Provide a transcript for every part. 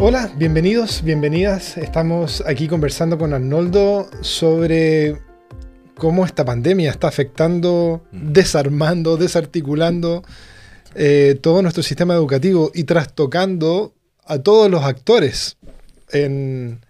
Hola, bienvenidos, bienvenidas. Estamos aquí conversando con Arnoldo sobre cómo esta pandemia está afectando, Mm. desarmando, desarticulando eh, todo nuestro sistema educativo y trastocando a todos los actores en,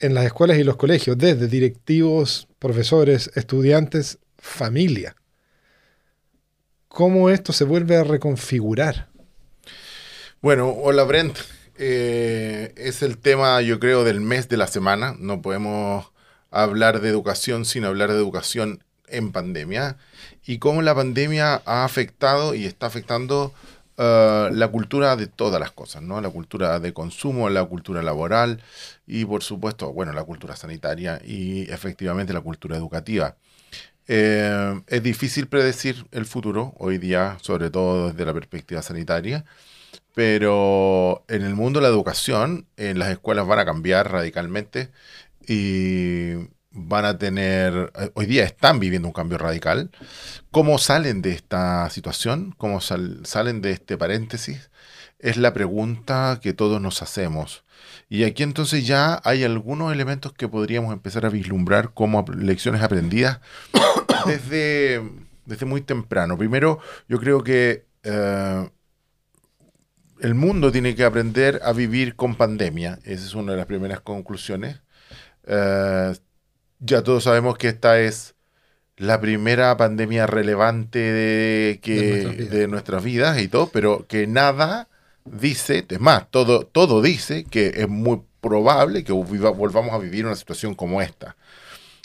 en las escuelas y los colegios, desde directivos, profesores, estudiantes, familia. ¿Cómo esto se vuelve a reconfigurar? Bueno, hola Brent. Eh, es el tema, yo creo, del mes de la semana. No podemos hablar de educación sin hablar de educación en pandemia. Y cómo la pandemia ha afectado y está afectando eh, la cultura de todas las cosas, ¿no? La cultura de consumo, la cultura laboral y, por supuesto, bueno, la cultura sanitaria y efectivamente la cultura educativa. Eh, es difícil predecir el futuro hoy día, sobre todo desde la perspectiva sanitaria, pero en el mundo de la educación, en las escuelas van a cambiar radicalmente y van a tener, eh, hoy día están viviendo un cambio radical. ¿Cómo salen de esta situación? ¿Cómo sal- salen de este paréntesis? Es la pregunta que todos nos hacemos. Y aquí entonces ya hay algunos elementos que podríamos empezar a vislumbrar como lecciones aprendidas desde, desde muy temprano. Primero, yo creo que eh, el mundo tiene que aprender a vivir con pandemia. Esa es una de las primeras conclusiones. Eh, ya todos sabemos que esta es la primera pandemia relevante de, que, De nuestras vidas. de nuestras vidas y todo, pero que nada dice, es más, todo, todo dice que es muy probable que viva- volvamos a vivir una situación como esta.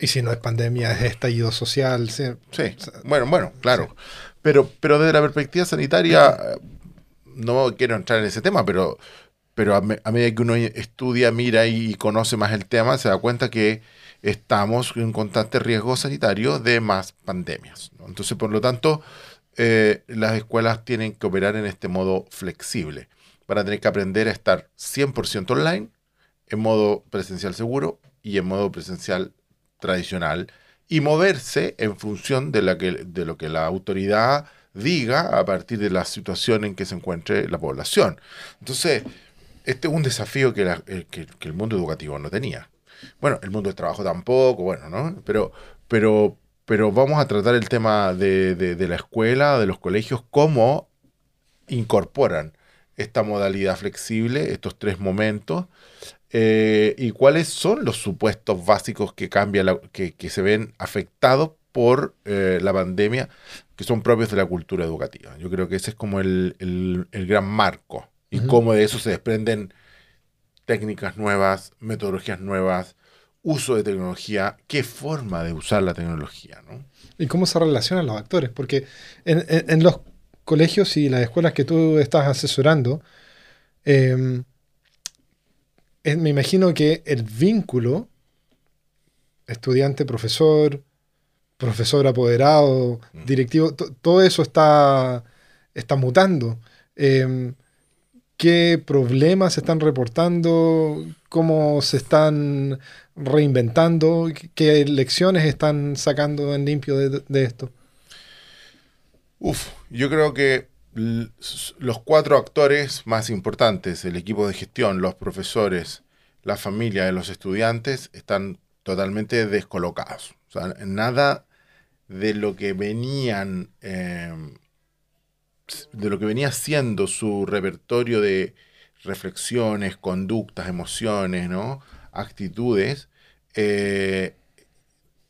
Y si no es pandemia, es estallido social. sí. Sí, bueno, bueno, claro. Pero, pero desde la perspectiva sanitaria, no quiero entrar en ese tema, pero, pero a, me- medida que uno estudia, mira y conoce más el tema, se da cuenta que estamos en constante riesgo sanitario de más pandemias. Entonces, por lo tanto, eh, las escuelas tienen que operar en este modo flexible. Van a tener que aprender a estar 100% online, en modo presencial seguro y en modo presencial tradicional y moverse en función de, la que, de lo que la autoridad diga a partir de la situación en que se encuentre la población. Entonces, este es un desafío eh, que- que el mundo educativo no tenía. Bueno, el mundo del trabajo tampoco, bueno, ¿no? Pero, pero, pero vamos a tratar el tema de, de- la escuela, de los colegios, cómo incorporan esta modalidad flexible, estos tres momentos, eh, y cuáles son los supuestos básicos que, cambia que, que se ven afectados por eh, la pandemia, que son propios de la cultura educativa. Yo creo que ese es como el, el- el gran marco, y cómo de eso se desprenden técnicas nuevas, metodologías nuevas, uso de tecnología, qué forma de usar la tecnología, ¿no? ¿Y cómo se relacionan los actores? Porque en, en- en los colegios y las escuelas que tú estás asesorando, eh, es- me imagino que el vínculo estudiante-profesor, profesor apoderado, Mm. directivo, to- todo eso está, está mutando. Eh, ¿Qué problemas se están reportando? ¿Cómo se están reinventando? ¿Qué- ¿Qué lecciones están sacando en limpio de, de esto? Uf, yo creo que los cuatro actores más importantes, el equipo de gestión, los profesores, la familia y los estudiantes, están totalmente descolocados. O sea, nada de lo que venían, eh, de lo que venía siendo su repertorio de reflexiones, conductas, emociones, ¿no? actitudes, eh,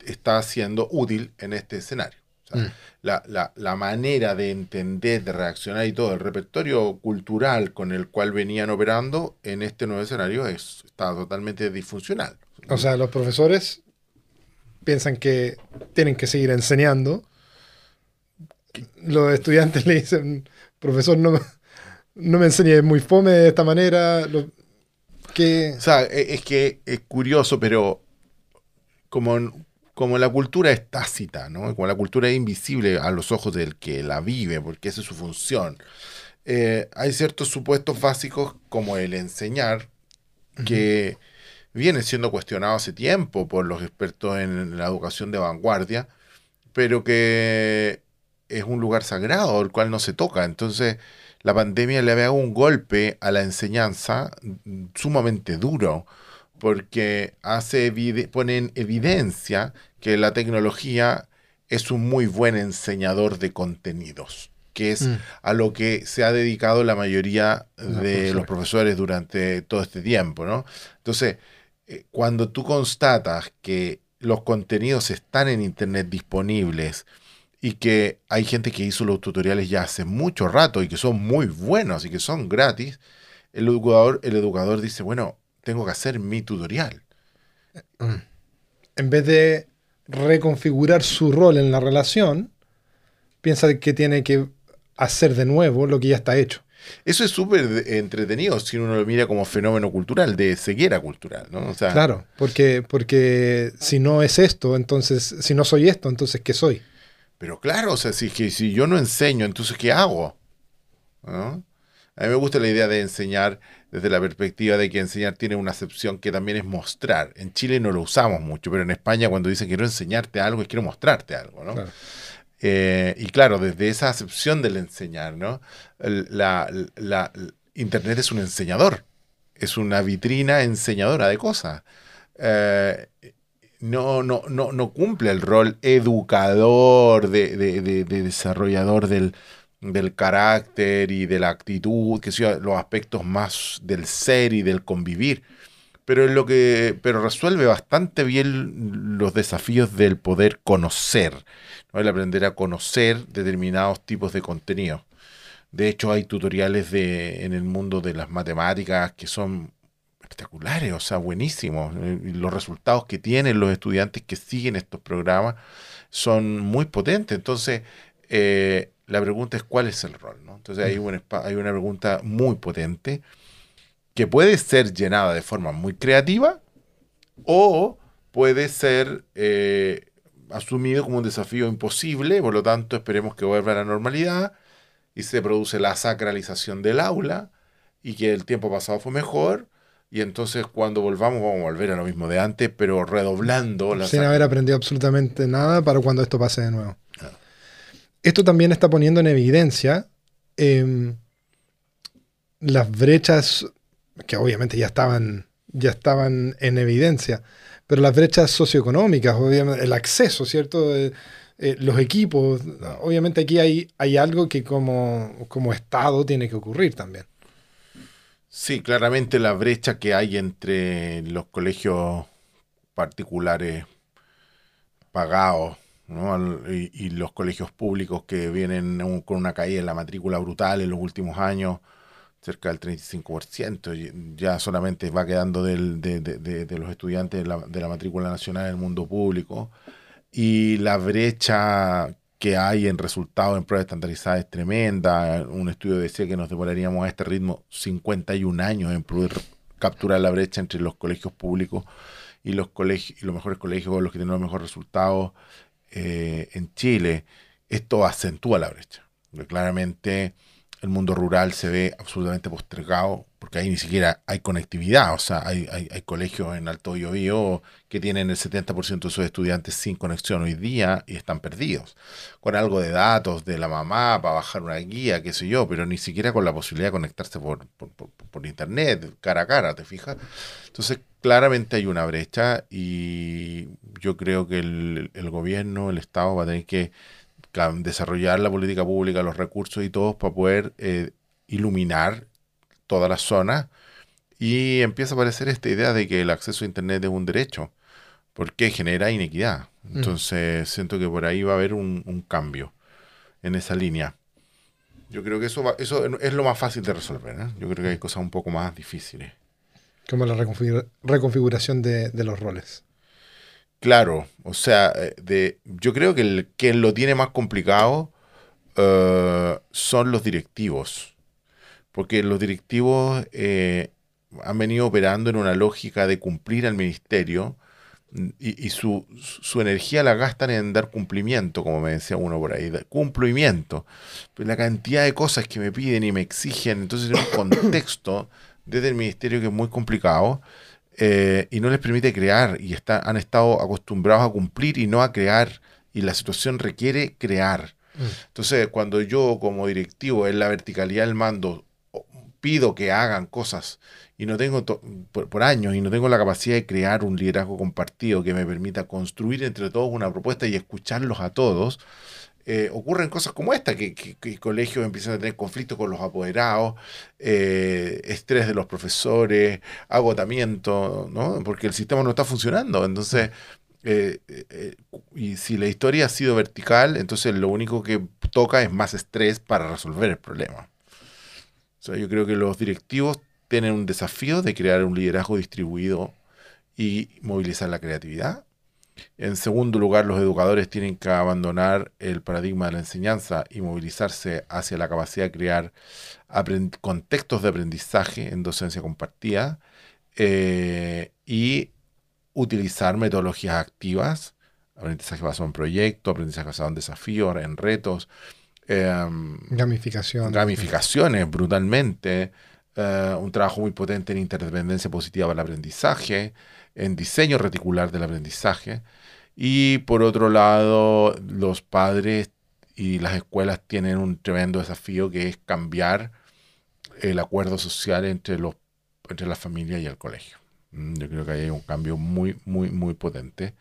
está siendo útil en este escenario. O sea, Mm. la, la- la manera de entender, de reaccionar y todo, el repertorio cultural con el cual venían operando en este nuevo escenario es, está totalmente disfuncional. O sea, los profesores piensan que tienen que seguir enseñando. Los estudiantes le dicen, profesor, no, me- no me enseñe muy fome de esta manera. Lo- que, O sea, e- es que es curioso, pero como, como la cultura es tácita, ¿no? Como la cultura es invisible a los ojos del que la vive, porque esa es su función, eh, hay ciertos supuestos básicos como el enseñar que viene siendo cuestionado hace tiempo por los expertos en la educación de vanguardia, pero que es un lugar sagrado, el cual no se toca. Entonces, la pandemia le había dado un golpe a la enseñanza sumamente duro, porque hace pone en evidencia que la tecnología es un muy buen enseñador de contenidos, que es mm. a lo que se ha dedicado la mayoría de los profesores durante todo este tiempo, ¿no? Entonces, cuando tú constatas que los contenidos están en Internet disponibles y que hay gente que hizo los tutoriales ya hace mucho rato y que son muy buenos y que son gratis, el educador, el educador dice, bueno, tengo que hacer mi tutorial. En vez de reconfigurar su rol en la relación, piensa que tiene que hacer de nuevo lo que ya está hecho. Eso es súper entretenido si uno lo mira como fenómeno cultural, de ceguera cultural, ¿no? claro, porque, porque si no es esto, entonces, si no soy esto, entonces ¿qué soy? Pero claro, o sea, si, si yo no enseño, entonces ¿qué hago? A mí me gusta la idea de enseñar desde la perspectiva de que enseñar tiene una acepción que también es mostrar. En Chile no lo usamos mucho, pero en España cuando dicen quiero enseñarte algo, es quiero mostrarte algo, ¿no? Eh, y claro, desde esa acepción del enseñar, ¿no? La, Internet es un enseñador, es una vitrina enseñadora de cosas. Eh, no, no, no, no cumple el rol educador, de, desarrollador del, carácter y de la actitud, que son los aspectos más del ser y del convivir. Pero, lo que, pero resuelve bastante bien los desafíos del poder conocer el aprender a conocer determinados tipos de contenido. De hecho, hay tutoriales de, en el mundo de las matemáticas que son espectaculares, o sea, buenísimos. Los resultados que tienen los estudiantes que siguen estos programas son muy potentes. Entonces, eh, la pregunta es cuál es el rol. ¿no? Entonces, hay una, hay una pregunta muy potente que puede ser llenada de forma muy creativa o puede ser eh, asumido como un desafío imposible, por lo tanto esperemos que vuelva a la normalidad y se produce la sacralización del aula y que el tiempo pasado fue mejor y entonces cuando volvamos vamos a volver a lo mismo de antes, pero redoblando la... Sin haber aprendido absolutamente nada para cuando esto pase de nuevo. Esto también está poniendo en evidencia em, las brechas que obviamente ya estaban, ya estaban en evidencia pero las brechas socioeconómicas, obviamente, el acceso, ¿cierto? Eh, los equipos, obviamente aquí hay, hay algo que como, como Estado tiene que ocurrir también. Sí, claramente la brecha que hay entre los colegios particulares pagados y, y, los colegios públicos que vienen con una caída en la matrícula brutal en los últimos años cerca del 35%, ya solamente va quedando del, de, de, de, los estudiantes de la, de la matrícula nacional en el mundo público, y la brecha que hay en resultados en pruebas estandarizadas es tremenda. Un estudio decía que nos demoraríamos a este ritmo 51 años en poder capturar la brecha entre los colegios públicos y los colegios y los mejores colegios, los que tienen los mejores resultados eh, en Chile. Esto acentúa la brecha. claramente el mundo rural se ve absolutamente postergado porque ahí ni siquiera hay conectividad. O sea, hay, hay, colegios en Alto Biobío que tienen el 70% de sus estudiantes sin conexión hoy día y están perdidos. Con algo de datos de la mamá para bajar una guía, qué sé yo, pero ni siquiera con la posibilidad de conectarse por, por, internet, cara a cara, ¿te fijas? Entonces, claramente hay una brecha y yo creo que el, el gobierno, el Estado va a tener que desarrollar la política pública, los recursos y todo para poder eh, iluminar toda la zona y empieza a aparecer esta idea de que el acceso a Internet es un derecho, porque genera inequidad. Mm. Entonces siento que por ahí va a haber un, cambio en esa línea. Yo creo que eso, eso es lo más fácil de resolver. ¿eh? Yo creo que hay cosas un poco más difíciles. Como la reconfiguración de, de los roles. Claro, o sea, eh, de, yo creo que el que lo tiene más complicado eh, son los directivos, porque los directivos eh, han venido operando en una lógica de cumplir al ministerio y, su, su, energía la gastan en dar cumplimiento, como me decía uno por ahí, cumplimiento. Pero la cantidad de cosas que me piden y me exigen, entonces en un contexto desde el ministerio que es muy complicado. Eh, y no les permite crear y han estado acostumbrados a cumplir y no a crear y la situación requiere crear. Mm. Entonces, cuando yo como directivo en la verticalidad del mando pido que hagan cosas y no tengo por, años y no tengo la capacidad de crear un liderazgo compartido que me permita construir entre todos una propuesta y escucharlos a todos, eh, ocurren cosas como esta, que, que, colegios empiezan a tener conflictos con los apoderados, eh, estrés de los profesores, agotamiento, ¿no? porque el sistema no está funcionando. Entonces, eh, y si la historia ha sido vertical, entonces lo único que toca es más estrés para resolver el problema. Yo creo que los directivos tienen un desafío de crear un liderazgo distribuido y movilizar la creatividad. En segundo lugar, los educadores tienen que abandonar el paradigma de la enseñanza y movilizarse hacia la capacidad de crear contextos de aprendizaje en docencia compartida eh, y utilizar metodologías activas, aprendizaje basado en proyectos, aprendizaje basado en desafíos, en retos. Em, Gamificación. Gamificaciones, brutalmente. Eh, un trabajo muy potente en interdependencia positiva para el aprendizaje, en diseño reticular del aprendizaje. Y por otro lado, los padres y las escuelas tienen un tremendo desafío que es cambiar el acuerdo social entre, los, entre la familia y el colegio. Mm, yo creo que hay un cambio muy, muy, muy potente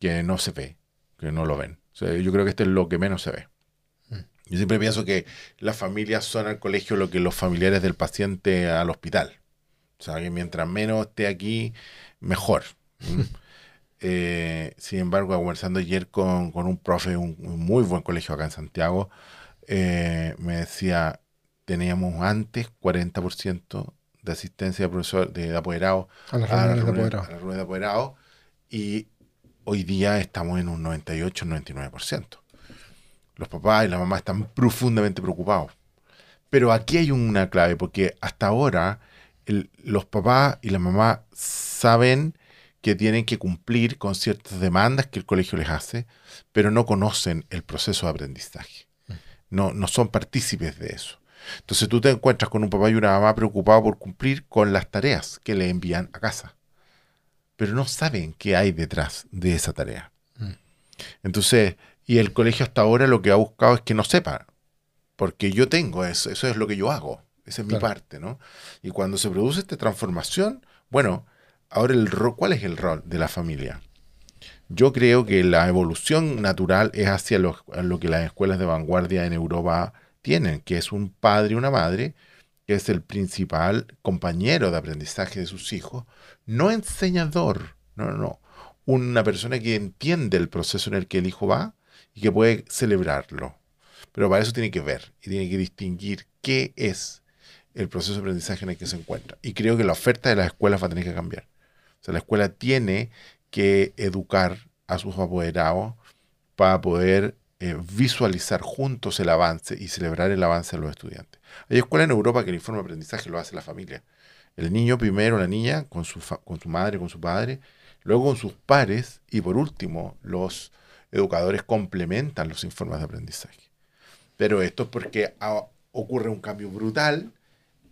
que no se ve, que no lo ven. yo creo que este es lo que menos se ve. Yo siempre pienso que las familias son al colegio lo que los familiares del paciente al hospital. O sea, que mientras menos esté aquí, mejor. Eh, sin embargo, conversando ayer con, un profe, un, un, muy buen colegio acá en Santiago, eh, me decía, teníamos antes 40% de asistencia de profesor de, apoderado a las reuniones de apoderado y hoy día estamos en un 98-99% los papás y la mamá están profundamente preocupados. Pero aquí hay una clave, porque hasta ahora los papás y la mamá saben que tienen que cumplir con ciertas demandas que el colegio les hace, pero no conocen el proceso de aprendizaje. No, no son partícipes de eso. Entonces tú te encuentras con un papá y una mamá preocupados por cumplir con las tareas que le envían a casa, pero no saben qué hay detrás de esa tarea. Mm. Entonces, y el colegio hasta ahora lo que ha buscado es que no sepa, porque yo tengo eso, eso es lo que yo hago, esa es mi parte, ¿no? Y cuando se produce esta transformación, bueno, ahora el ¿cuál es el rol de la familia? Yo creo que la evolución natural es hacia lo, lo que las escuelas de vanguardia en Europa tienen, que es un padre y una madre, que es el principal compañero de aprendizaje de sus hijos, no enseñador, no, no, no, una persona que entiende el proceso en el que el hijo va y que puede celebrarlo. Pero para eso tiene que ver y tiene que distinguir qué es el proceso de aprendizaje en el que se encuentra. Y creo que la oferta de las escuelas va a tener que cambiar. O sea, la escuela tiene que educar a sus apoderados para poder eh, visualizar juntos el avance y celebrar el avance de los estudiantes. Hay escuelas en Europa que el informe de aprendizaje lo hace la familia. El niño primero, la niña, con su, con su madre, con su padre, luego con sus pares y por último los educadores complementan los informes de aprendizaje. Pero esto es porque ocurre un cambio brutal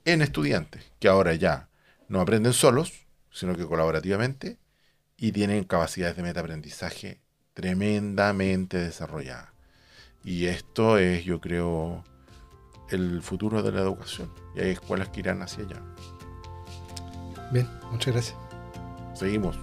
en estudiantes, que ahora ya no aprenden solos, sino que colaborativamente, y tienen capacidades de metaaprendizaje tremendamente desarrolladas. Y esto es, yo creo, el futuro de la educación. Y hay escuelas que irán hacia allá. Bien, muchas gracias. Seguimos.